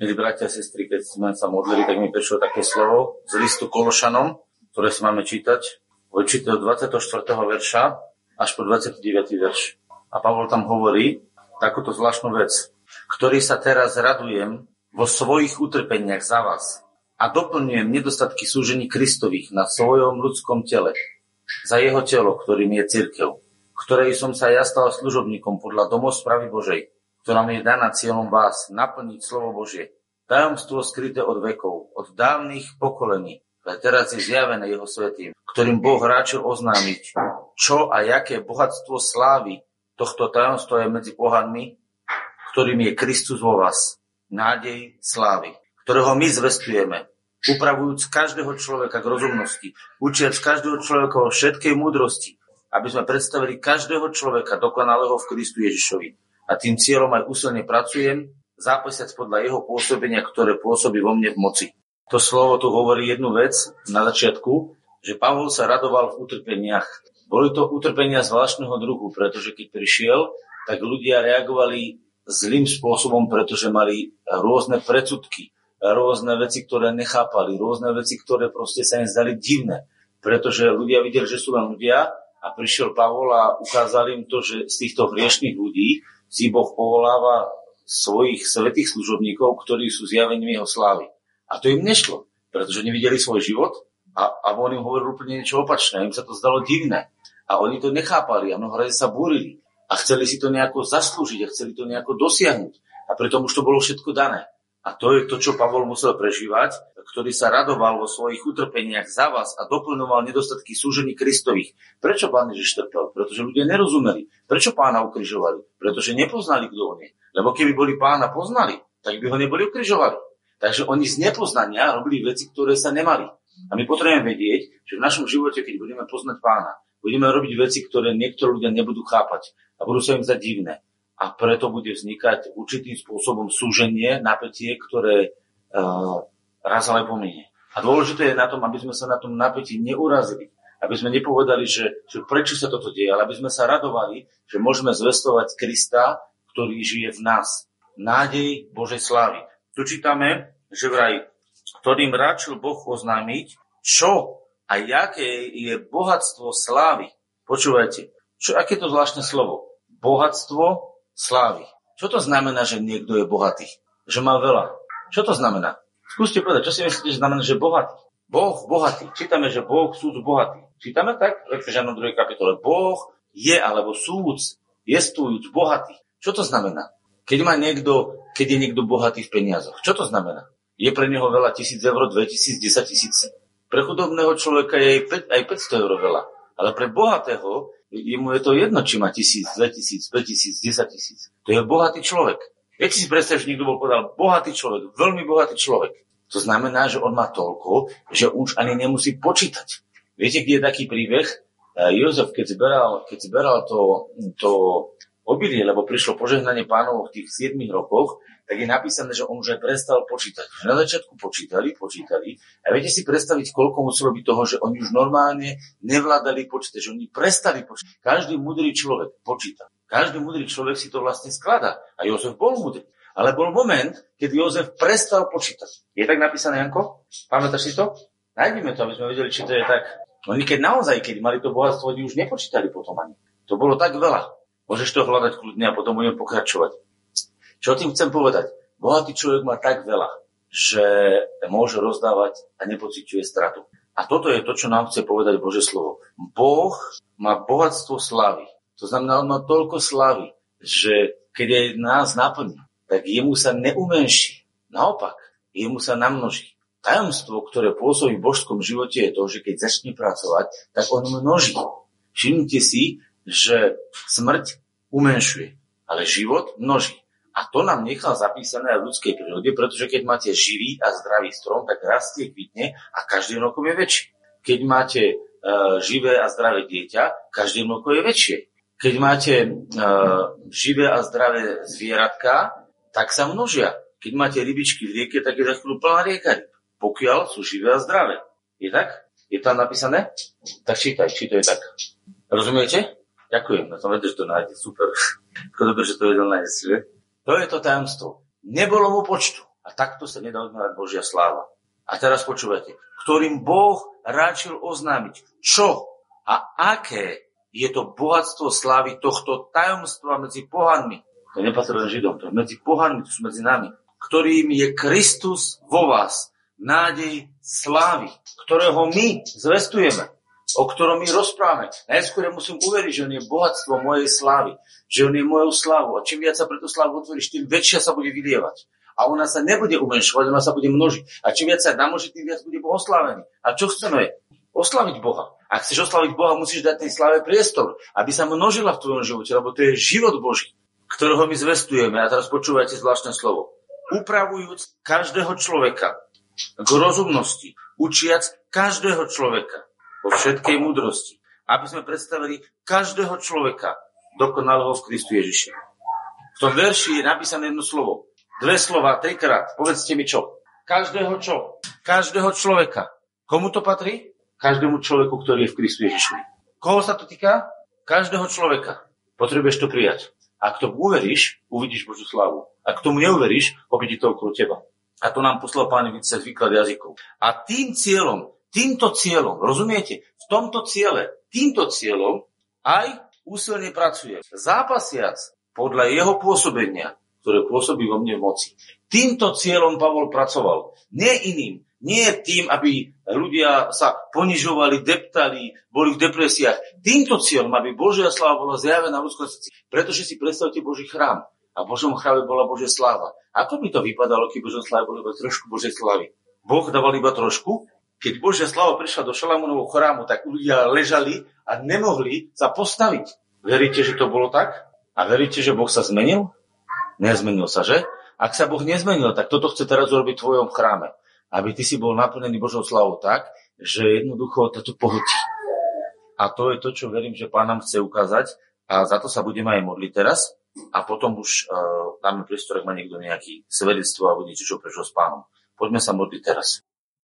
Milí bratia a sestry, keď sme sa modlili, tak mi prišlo také slovo z listu Kološanom, ktoré si máme čítať. Vyčítajú 24. verša až po 29. verš. A Pavol tam hovorí takúto zvláštnu vec, ktorý sa teraz radujem vo svojich utrpeniach za vás a doplňujem nedostatky súžení Kristových na svojom ľudskom tele, za jeho telo, ktorým je církev, ktorej som sa ja stal služobníkom podľa domospravy Božej, ktorá mi je daná cieľom vás naplniť slovo Božie. Tajomstvo skryté od vekov, od dávnych pokolení, ale teraz je zjavené jeho svetým, ktorým Boh ráčil oznámiť, čo a jaké bohatstvo slávy tohto tajomstva je medzi pohanmi, ktorým je Kristus vo vás, nádej slávy, ktorého my zvestujeme, upravujúc každého človeka k rozumnosti, učiac každého človeka o všetkej múdrosti, aby sme predstavili každého človeka dokonalého v Kristu Ježišovi, a tým cieľom aj úsilne pracujem, zápasiac podľa jeho pôsobenia, ktoré pôsobí vo mne v moci. To slovo tu hovorí jednu vec na začiatku, že Pavol sa radoval v utrpeniach. Boli to utrpenia zvláštneho druhu, pretože keď prišiel, tak ľudia reagovali zlým spôsobom, pretože mali rôzne predsudky, rôzne veci, ktoré nechápali, rôzne veci, ktoré proste sa im zdali divné. Pretože ľudia videli, že sú len ľudia a prišiel Pavol a ukázal im to, že z týchto hriešných ľudí si Boh povoláva svojich svetých služobníkov, ktorí sú zjavením jeho slávy. A to im nešlo, pretože nevideli svoj život a, a on im hovoril úplne niečo opačné. Im sa to zdalo divné. A oni to nechápali a mnoho razy sa búrili. A chceli si to nejako zaslúžiť a chceli to nejako dosiahnuť. A preto už to bolo všetko dané. A to je to, čo Pavol musel prežívať, ktorý sa radoval vo svojich utrpeniach za vás a doplňoval nedostatky súžení Kristových. Prečo pán Ježiš trpel? Pretože ľudia nerozumeli. Prečo pána ukrižovali? Pretože nepoznali, kto on je. Lebo keby boli pána poznali, tak by ho neboli ukrižovali. Takže oni z nepoznania robili veci, ktoré sa nemali. A my potrebujeme vedieť, že v našom živote, keď budeme poznať pána, budeme robiť veci, ktoré niektorí ľudia nebudú chápať a budú sa im zdať divné. A preto bude vznikať určitým spôsobom súženie, napätie, ktoré uh, raz ale pominie. A dôležité je na tom, aby sme sa na tom napätí neurazili. Aby sme nepovedali, že, že prečo sa toto deje, ale aby sme sa radovali, že môžeme zvestovať Krista, ktorý žije v nás. Nádej Božej slávy. Tu čítame, že vraj, ktorým ráčil Boh oznámiť, čo a jaké je bohatstvo slávy. Počúvajte, čo, aké to zvláštne slovo? Bohatstvo slávy. Čo to znamená, že niekto je bohatý? Že má veľa. Čo to znamená? Skúste povedať, čo si myslíte, že znamená, že bohatý? Boh bohatý. Čítame, že Boh súd bohatý. Čítame tak v Efežanom 2. kapitole. Boh je alebo súd jestujúc bohatý. Čo to znamená? Keď, má niekto, keď je niekto bohatý v peniazoch, čo to znamená? Je pre neho veľa tisíc eur, 2000, 10 tisíc? Pre chudobného človeka je aj 500 eur veľa. Ale pre bohatého, jemu je to jedno, či má tisíc, 2000, 5000, 10 tisíc. To je bohatý človek. Viete si predstaviť, že niekto bol povedal, bohatý človek, veľmi bohatý človek. To znamená, že on má toľko, že už ani nemusí počítať. Viete, kde je taký príbeh? E, Jozef, keď zberal, keď zberal to, to obilie, lebo prišlo požehnanie pánov v tých 7 rokoch, tak je napísané, že on už aj prestal počítať. Na začiatku počítali, počítali. A viete si predstaviť, koľko muselo byť toho, že oni už normálne nevládali počítať, že oni prestali počítať. Každý mudrý človek počíta. Každý mudrý človek si to vlastne skladá. A Jozef bol mudrý. Ale bol moment, keď Jozef prestal počítať. Je tak napísané, Janko? Pamätáš si to? Nájdeme to, aby sme vedeli, či to je tak. Oni keď naozaj, keď mali to bohatstvo, oni už nepočítali potom ani. To bolo tak veľa. Môžeš to hľadať kľudne a potom budeme pokračovať. Čo tým chcem povedať? Bohatý človek má tak veľa, že môže rozdávať a nepociťuje stratu. A toto je to, čo nám chce povedať Bože slovo. Boh má bohatstvo slavy. To znamená, on má toľko slavy, že keď aj nás naplní, tak jemu sa neumenší. Naopak, jemu sa namnoží. Tajomstvo, ktoré pôsobí v božskom živote je to, že keď začne pracovať, tak on množí. Všimnite si, že smrť umenšuje, ale život množí. A to nám nechal zapísané aj v ľudskej prírode, pretože keď máte živý a zdravý strom, tak rastie, kvitne a každým rokom je väčší. Keď máte e, živé a zdravé dieťa, každým rokom je väčšie. Keď máte uh, živé a zdravé zvieratka, tak sa množia. Keď máte rybičky v rieke, tak je za chvíľu plná rieka Pokiaľ sú živé a zdravé. Je tak? Je tam napísané? Tak čítaj, či to je tak. Rozumiete? Ďakujem, na tom že to nájde. Super. Ako dobre, že to vedel nájsť, že? To je to tajomstvo. Nebolo mu počtu. A A takto sa nedá odmerať Božia sláva. A teraz počúvajte, ktorým Boh ráčil oznámiť, čo a aké je to bohatstvo slávy tohto tajomstva medzi pohanmi. To nepatrí len Židom, to je medzi pohanmi, to sú medzi nami. Ktorým je Kristus vo vás, nádej slávy, ktorého my zvestujeme o ktorom my rozprávame. Najskôr ja musím uveriť, že on je bohatstvo mojej slávy, že on je mojou slávou. A čím viac sa pre tú slávu otvoríš, tým väčšia sa bude vylievať. A ona sa nebude umenšovať, ona sa bude množiť. A čím viac sa namnoží, tým viac bude oslávený. A čo chceme? Oslaviť Boha. Ak chceš oslaviť Boha, musíš dať tej sláve priestor, aby sa množila v tvojom živote, lebo to je život Boží, ktorého my zvestujeme. A teraz počúvajte zvláštne slovo. Upravujúc každého človeka k rozumnosti, učiac každého človeka vo všetkej múdrosti, aby sme predstavili každého človeka dokonalého v Kristu Ježiši. V tom verši je napísané jedno slovo. Dve slova, trikrát. Povedzte mi čo. Každého čo? Každého človeka. Komu to patrí? Každému človeku, ktorý je v Kristu Ježišovi. Koho sa to týka? Každého človeka. Potrebuješ to prijať. Ak to uveríš, uvidíš Božú slavu. Ak tomu neuveríš, uvidí to okolo teba. A to nám poslal pán cez výklad jazykov. A tým cieľom týmto cieľom, rozumiete? V tomto ciele, týmto cieľom aj úsilne pracuje. Zápasiac podľa jeho pôsobenia, ktoré pôsobí vo mne v moci. Týmto cieľom Pavol pracoval. Nie iným. Nie tým, aby ľudia sa ponižovali, deptali, boli v depresiách. Týmto cieľom, aby Božia sláva bola zjavená v ľudskom srdci. Pretože si predstavte Boží chrám. A v Božom chráme bola Božia sláva. Ako by to vypadalo, keď Božom sláve bolo iba trošku Božej slávy? Boh dával iba trošku, keď Božia slava prišla do Šalamúnovho chrámu, tak ľudia ležali a nemohli sa postaviť. Veríte, že to bolo tak? A veríte, že Boh sa zmenil? Nezmenil sa, že? Ak sa Boh nezmenil, tak toto chce teraz urobiť v tvojom chráme. Aby ty si bol naplnený Božou slavou tak, že jednoducho to tu pohltí. A to je to, čo verím, že Pán nám chce ukázať. A za to sa budeme aj modliť teraz. A potom už uh, dáme priestor, ak má niekto nejaký svedectvo alebo niečo, čo prešlo s pánom. Poďme sa modliť teraz.